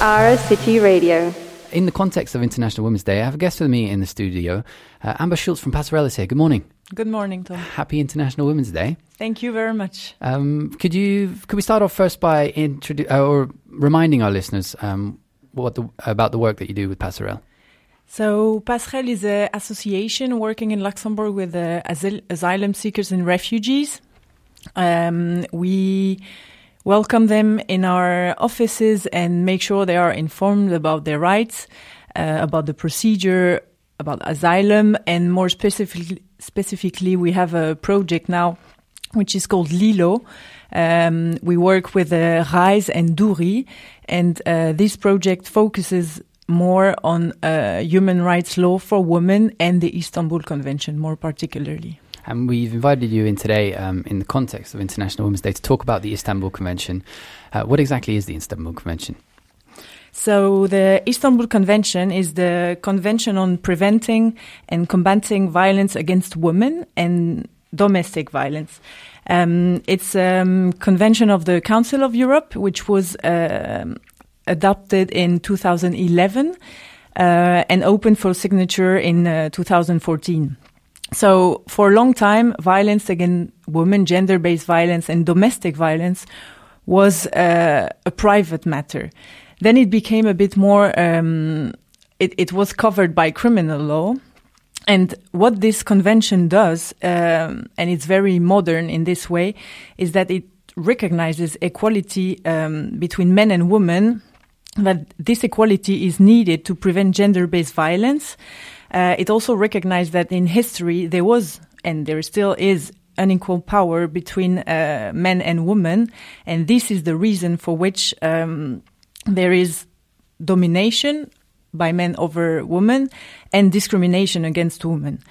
Ara City Radio. In the context of International Women's Day, I have a guest with me in the studio. Uh, Amber Schultz from Passerelle is here. Good morning. Good morning, Tom. Happy International Women's Day. Thank you very much. Um, could you could we start off first by introdu- uh, or reminding our listeners um, what the, about the work that you do with Passerelle? So, Passerelle is an association working in Luxembourg with uh, asyl- asylum seekers and refugees. Um, we welcome them in our offices and make sure they are informed about their rights, uh, about the procedure, about asylum, and more specifically, specifically, we have a project now which is called Lilo. Um, we work with uh, Rise and Duri, and uh, this project focuses more on uh, human rights law for women and the Istanbul Convention more particularly. And we've invited you in today um, in the context of International Women's Day to talk about the Istanbul Convention. Uh, what exactly is the Istanbul Convention? So, the Istanbul Convention is the convention on preventing and combating violence against women and domestic violence. Um, it's a um, convention of the Council of Europe, which was uh, adopted in 2011 uh, and opened for signature in uh, 2014. So, for a long time, violence against women, gender based violence, and domestic violence was uh, a private matter. Then it became a bit more, um, it, it, was covered by criminal law. And what this convention does, um, and it's very modern in this way, is that it recognizes equality um, between men and women, that this equality is needed to prevent gender based violence. Uh, it also recognized that in history there was, and there still is, unequal power between uh, men and women, and this is the reason for which um, there is domination by men over women and discrimination against women.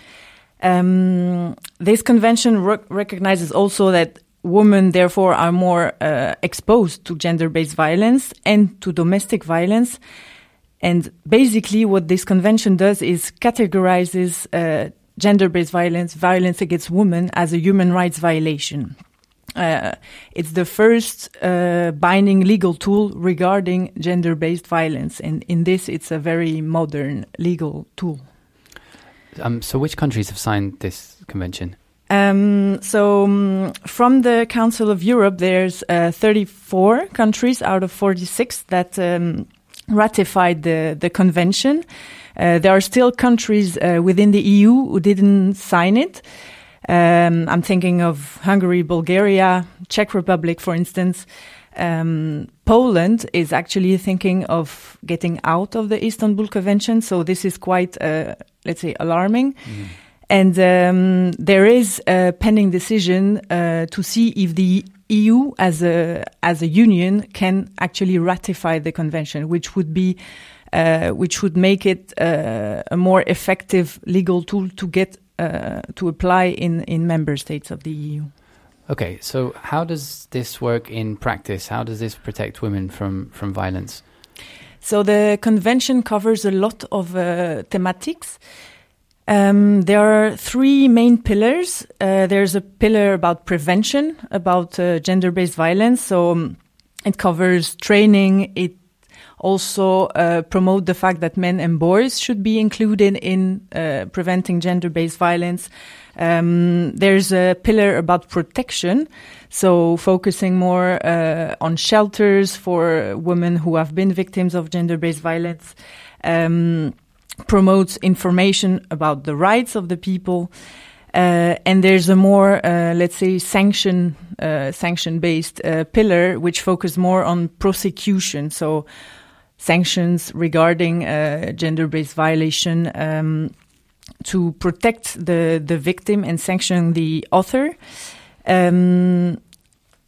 Um, this convention rec- recognizes also that women, therefore, are more uh, exposed to gender based violence and to domestic violence. And basically, what this convention does is categorizes uh, gender based violence, violence against women, as a human rights violation. Uh, it's the first uh, binding legal tool regarding gender based violence. And in this, it's a very modern legal tool. Um, so, which countries have signed this convention? Um, so, um, from the Council of Europe, there's uh, 34 countries out of 46 that um, ratified the, the convention. Uh, there are still countries uh, within the EU who didn't sign it. Um, I'm thinking of Hungary, Bulgaria, Czech Republic, for instance. Um, Poland is actually thinking of getting out of the Istanbul Convention, so this is quite, uh, let's say, alarming. Mm. And um, there is a pending decision uh, to see if the EU as a as a union can actually ratify the convention, which would be uh, which would make it uh, a more effective legal tool to get uh, to apply in in member states of the EU. Okay, so how does this work in practice? How does this protect women from from violence? So the convention covers a lot of uh, thematics. Um, there are three main pillars. Uh, there's a pillar about prevention, about uh, gender based violence. So um, it covers training. It also uh, the fact that men and boys should be included in uh, preventing gender based violence. Um, there's a pillar about protection. So focusing more uh, on shelters for women who have been victims of gender based violence. Um, promotes information about the rights of the people. Uh, and there's a more, uh, let's say, sanction uh, sanction based uh, pillar which focuses more on prosecution. So sanctions regarding uh, gender based violation um, to protect the the victim and sanction the author. Um,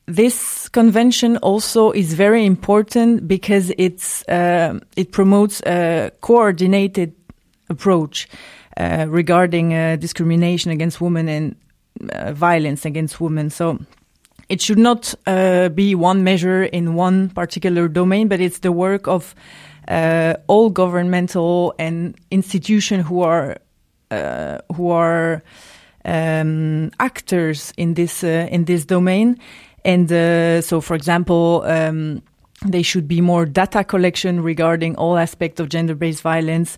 this convention also is very important because it's uh, it promotes a coordinated approach uh, regarding uh, discrimination against women and uh, violence against women. So it should not uh, be one measure in one particular domain, but it's the work of uh, all governmental and institutions who are who are um, actors in this in this domain and uh, so, for example, um, There should be more data collection regarding all aspects of gender-based violence.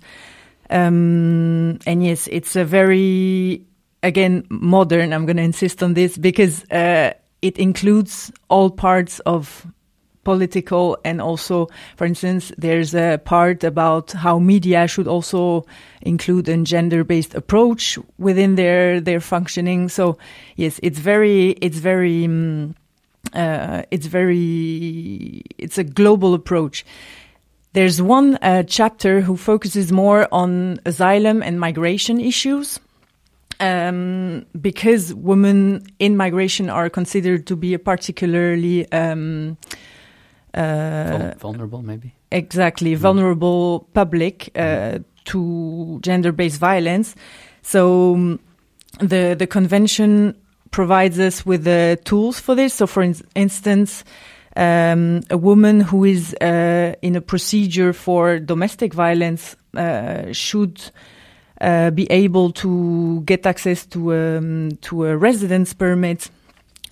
Um, and yes, it's a very, again, modern, I'm going to insist on this because uh, it includes all parts of political and also, for instance, there's a part about how media should also include a gender-based approach within their their functioning. So yes, it's very it's very um, uh, it's very it's a global approach. There's one uh, chapter who focuses more on asylum and migration issues. Um, because women in migration are considered to be a particularly um, uh, vulnerable, maybe exactly mm. vulnerable public uh, mm. to gender-based violence. So um, the the convention provides us with the tools for this. So, for in instance, um, a woman who is uh, in a procedure for domestic violence uh, should uh, be able to get access to um, to a residence permit,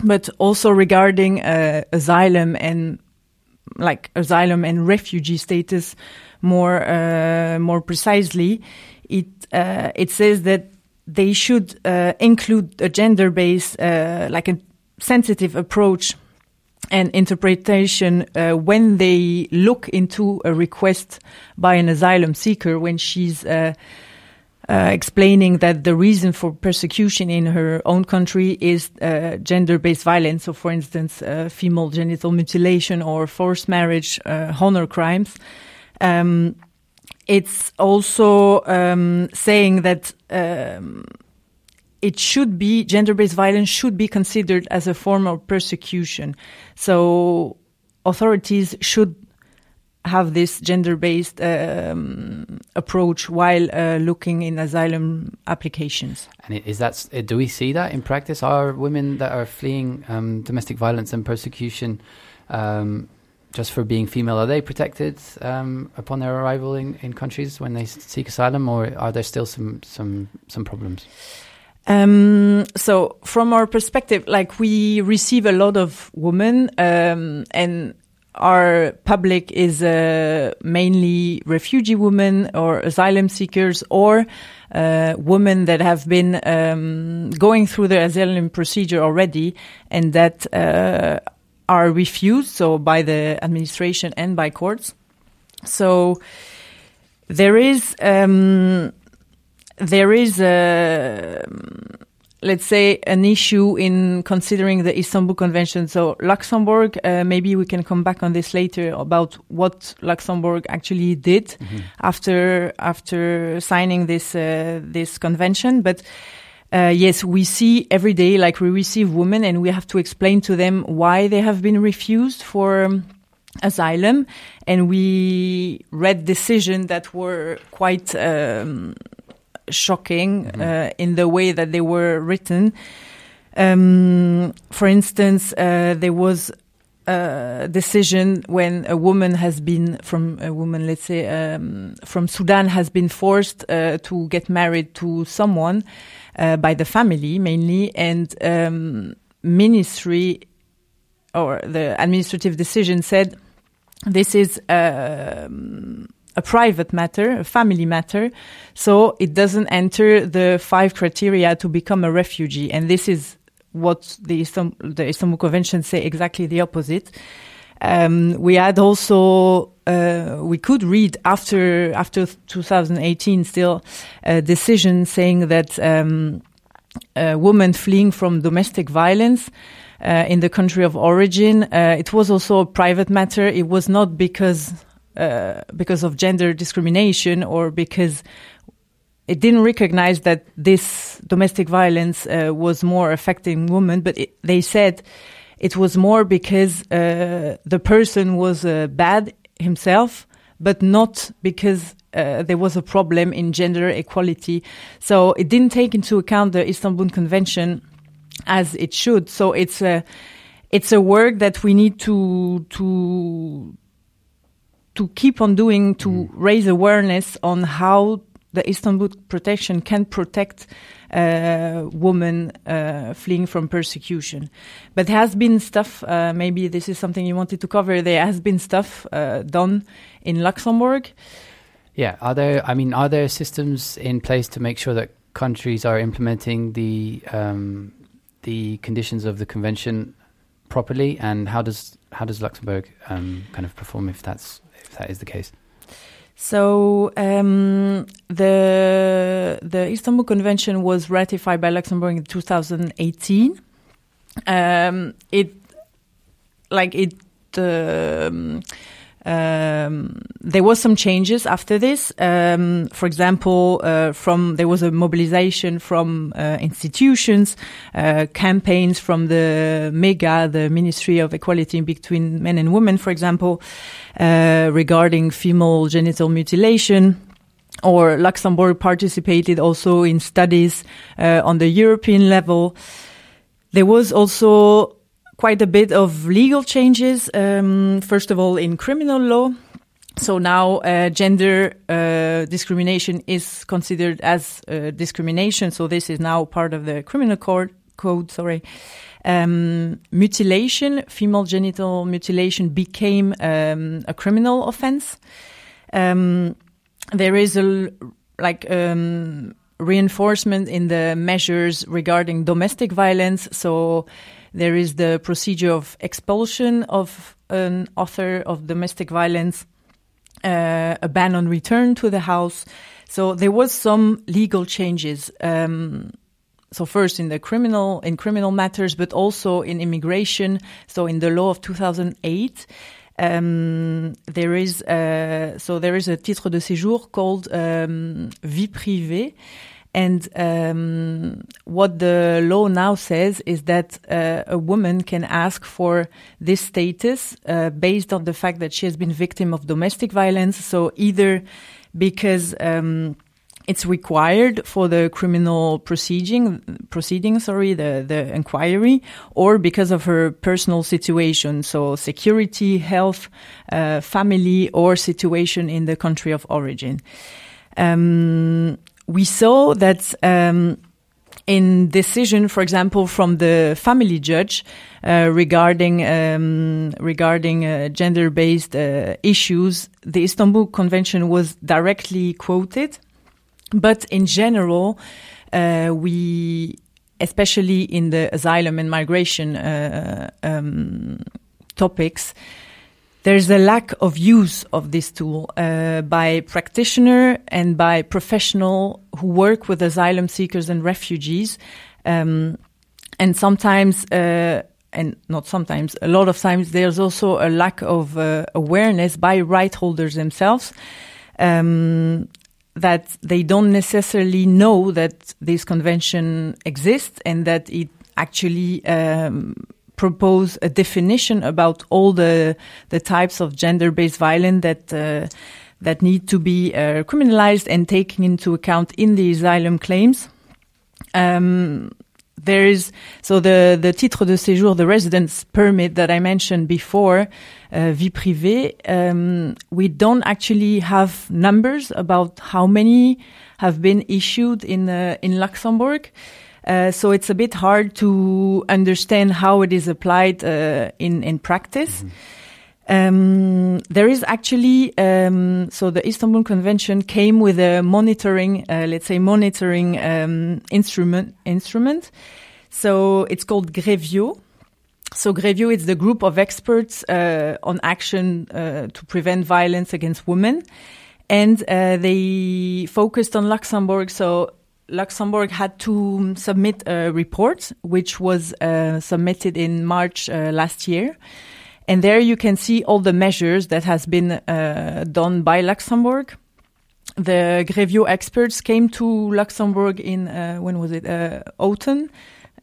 but also regarding uh, asylum and like asylum and refugee status more uh, more precisely, it uh, it says that they should uh, include a gender based, uh, like a sensitive approach and interpretation uh, when they look into a request by an asylum seeker when she's uh, uh, explaining that the reason for persecution in her own country is uh, gender-based violence. So, for instance, female genital mutilation or forced marriage, honor crimes. Um, it's also um, saying that um, it should be gender-based violence should be considered as a form of persecution. So authorities should have this gender-based um, approach while uh, looking in asylum applications. And is that do we see that in practice? Are women that are fleeing um, domestic violence and persecution um, just for being female, are they protected um, upon their arrival in, in countries when they seek asylum, or are there still some some some problems? Um, so, from our perspective, like we receive a lot of women, um, and our public is uh, mainly refugee women or asylum seekers or uh, women that have been um, going through the asylum procedure already and that uh, are refused, so by the administration and by courts. So there is um, there is a let's say an issue in considering the Istanbul Convention. So Luxembourg, uh, maybe we can come back on this later about what Luxembourg actually did mm-hmm. after after signing this uh, this convention, but uh, yes, we see every day, like we receive women and we have to explain to them why they have been refused for um, asylum. And we read decisions that were quite um, shocking mm-hmm. uh, in the way that they were written. Um, for instance, uh, there was a decision when a woman has been from a woman, let's say, um, from Sudan has been forced uh, to get married to someone uh, by the family mainly, and um, ministry or the administrative decision said this is a, um, a private matter, a family matter, so it doesn't enter the five criteria to become a refugee, and this is what the, Istam- the Istanbul Convention say exactly the opposite. Um, we had also uh, we could read after after 2018 still a decision saying that um, a woman fleeing from domestic violence uh, in the country of origin. Uh, it was also a private matter. It was not because uh, because of gender discrimination or because it didn't recognize that this domestic violence uh, was more affecting women but it, they said it was more because uh, the person was uh, bad himself, but not because uh, there was a problem in gender equality. So it didn't take into account the Istanbul Convention as it should. So it's a it's a work that we need to to to keep on doing to mm. raise awareness on how the Istanbul protection can protect uh, woman uh, fleeing from persecution. But there has been stuff, uh, maybe this is something you wanted to cover, there has been stuff uh, done in Luxembourg. Yeah, are there, I mean, are there systems in place to make sure that countries are implementing the, um, the conditions of the convention properly? And how does, how does Luxembourg um, kind of perform if that's, if that is the case? So um, the the Istanbul Convention was ratified by Luxembourg in 2018. Um, it like it. Um, um, there was some changes after this. Um, for example, uh, from there was a mobilization from uh, institutions, uh, campaigns from the MEGA, the Ministry of Equality between Men and Women, for example, uh, regarding female genital mutilation. Or Luxembourg participated also in studies uh, on the European level. There was also quite a bit of legal changes. Um, first of all, in criminal law. So now uh, gender uh, discrimination is considered as uh, discrimination. So this is now part of the criminal code. code sorry. Um, mutilation, female genital mutilation became um, a criminal offense. Um, there is a like um, reinforcement in the measures regarding domestic violence. So there is the procedure of expulsion of an author of domestic violence, uh, a ban on return to the house. So there was some legal changes. Um, so first in the criminal in criminal matters, but also in immigration. So in the law of 2008. Um, there is uh, so there is a titre de séjour called um, vie privée, and um, what the law now says is that uh, a woman can ask for this status uh, based on the fact that she has been victim of domestic violence. So either because um, it's required for the criminal proceeding, proceeding, sorry, the, the inquiry, or because of her personal situation, so security, health, uh, family, or situation in the country of origin. Um, we saw that um, in decision, for example, from the family judge uh, regarding um, regarding uh, gender-based uh, issues, the Istanbul Convention was directly quoted, but in general, uh, we, especially in the asylum and migration uh, um, topics, there's a lack of use of this tool uh, by practitioner and by professional who work with asylum seekers and refugees. Um, and sometimes, uh, and not sometimes, a lot of times, there's also a lack of uh, awareness by right holders themselves. Um, that they don't necessarily know that this convention exists and that it actually um, propose a definition about all the the types of gender-based violence that uh, that need to be uh, criminalized and taken into account in the asylum claims. Um, there is so the the titre de séjour, the residence permit that I mentioned before, uh, vie privée. Um, we don't actually have numbers about how many have been issued in uh, in Luxembourg. Uh, so it's a bit hard to understand how it is applied uh, in in practice. Mm-hmm. Um, there is actually um, so the Istanbul Convention came with a monitoring, uh, let's say, monitoring um, instrument. Instrument. So it's called Grevio. So Grevio is the group of experts uh, on action uh, to prevent violence against women, and uh, they focused on Luxembourg. So Luxembourg had to submit a report, which was uh, submitted in March uh, last year. And there you can see all the measures that has been uh, done by Luxembourg. The Grevio experts came to Luxembourg in, uh, when was it, uh, autumn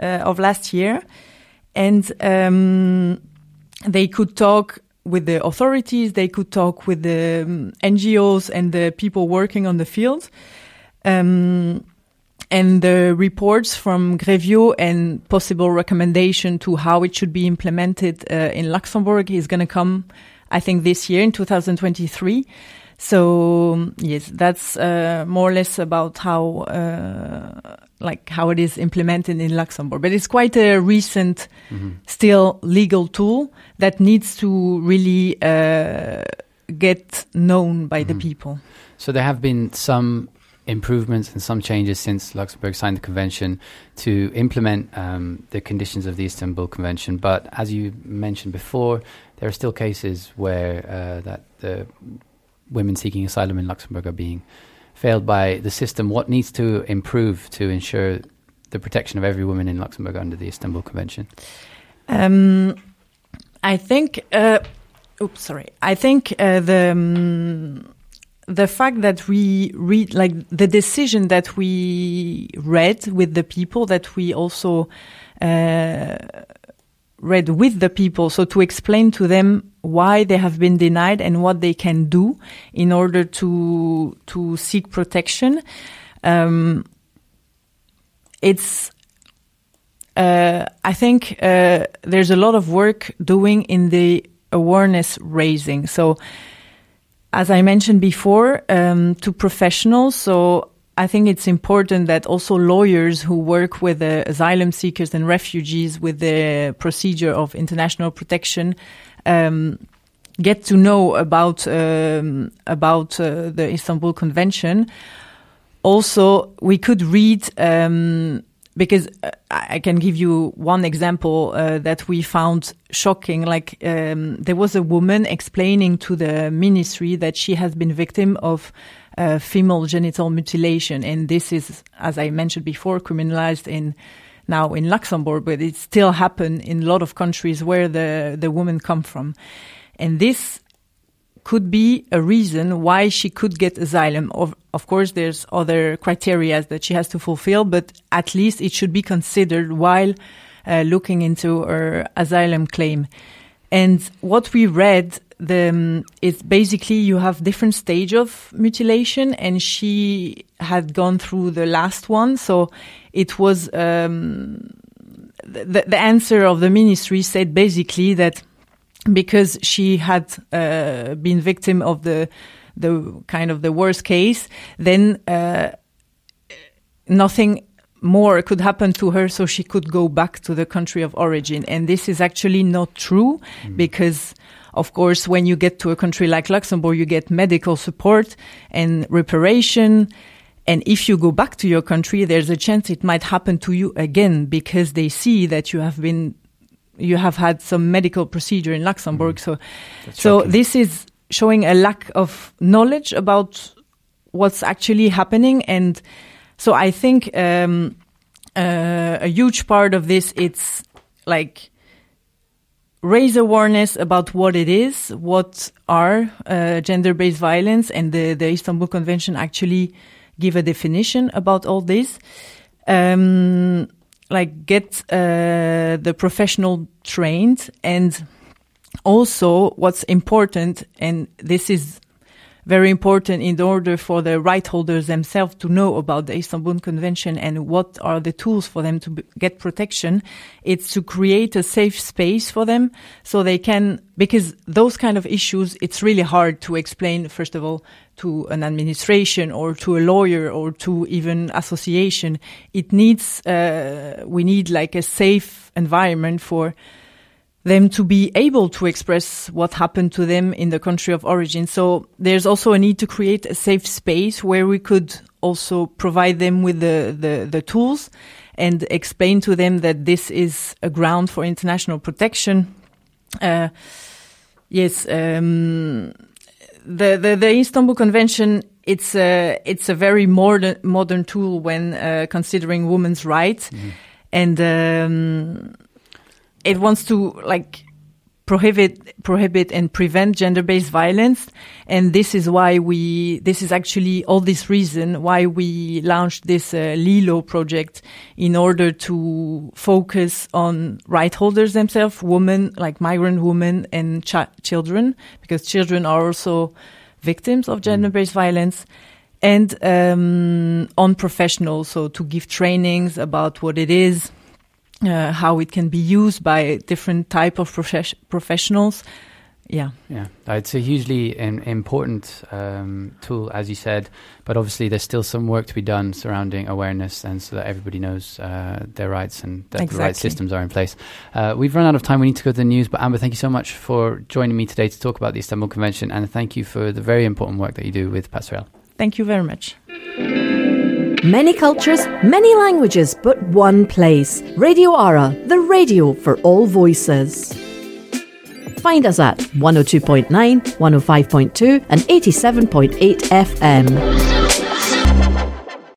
uh, of last year. And um, they could talk with the authorities, they could talk with the um, NGOs and the people working on the field. Um, and the reports from Grevio and possible recommendation to how it should be implemented uh, in Luxembourg is going to come I think this year in 2023. So yes, that's uh, more or less about how uh, like how it is implemented in Luxembourg. But it's quite a recent, Mm-hmm. still legal tool that needs to really uh, get known by the Mhm. people. So there have been some improvements and some changes since Luxembourg signed the convention to implement um, the conditions of the Istanbul Convention. But as you mentioned before, there are still cases where uh, that the women seeking asylum in Luxembourg are being failed by the system. What needs to improve to ensure the protection of every woman in Luxembourg under the Istanbul Convention? Um, I think. Uh, oops, sorry. I think uh, the um, the fact that we read, like the decision that we read with the people, that we also uh, read with the people, so to explain to them why they have been denied and what they can do in order to to seek protection. Um, it's uh, I think uh, there's a lot of work doing in the awareness raising. So, as I mentioned before, um, to professionals. So, I think it's important that also lawyers who work with the asylum seekers and refugees with the procedure of international protection um, get to know about um, about uh, the Istanbul Convention. Also, we could read um, because uh, I can give you one example uh, that we found shocking. Like um, there was a woman explaining to the ministry that she has been victim of uh, female genital mutilation, and this is, as I mentioned before, criminalized in now in Luxembourg, but it still happen in a lot of countries where the the women come from, and this could be a reason why she could get asylum. Of, of course, there's other criteria that she has to fulfill, but at least it should be considered while uh, looking into her asylum claim. And what we read the, um, is basically you have different stage of mutilation, and she had gone through the last one, so it was um, the, the answer of the ministry said basically that because she had uh, been victim of the the kind of the worst case, then uh, nothing more could happen to her, so she could go back to the country of origin. And this is actually not true because. Of course, when you get to a country like Luxembourg, you get medical support and reparation. And if you go back to your country, there's a chance it might happen to you again because they see that you have been you have had some medical procedure in Luxembourg. So, That's so shocking. this is showing a lack of knowledge about what's actually happening, and so I think um, uh, a huge part of this it's like raise awareness about what it is, what are uh, gender-based violence, and the the Istanbul Convention actually give a definition about all this. Um, like get uh, the professional trained. And also what's important and this is very important in order for the right holders themselves to know about the Istanbul Convention and what are the tools for them to b- get protection. It's to create a safe space for them so they can, because those kind of issues, it's really hard to explain, first of all, to an administration or to a lawyer or to even association. It needs, uh, we need like a safe environment for them to be able to express what happened to them in the country of origin. So there's also a need to create a safe space where we could also provide them with the, the, the tools and explain to them that this is a ground for international protection. Uh, yes, um, the, the, the Istanbul Convention, it's a, it's a very modern, modern tool when uh, considering women's rights. And um, it wants to like prohibit prohibit and prevent gender-based violence. And this is why we this is actually all this reason why we launched this uh, lilo project in order to focus on right holders themselves women like migrant women and ch- children because children are also victims of gender-based violence. And um, on professionals so to give trainings about what it is uh, how it can be used by different type of profes- professionals Yeah. Yeah, it's a hugely im- important um, tool, as you said, but obviously there's still some work to be done surrounding awareness and so that everybody knows uh, their rights and that the right systems are in place. Uh, we've run out of time. We need to go to the news, but Amber, thank you so much for joining me today to talk about the Istanbul Convention, and thank you for the very important work that you do with Passerelle. Thank you very much. Many cultures, many languages, but one place. Radio Ara, the radio for all voices. Find us at 102.9, 105.2, and 87.8 FM.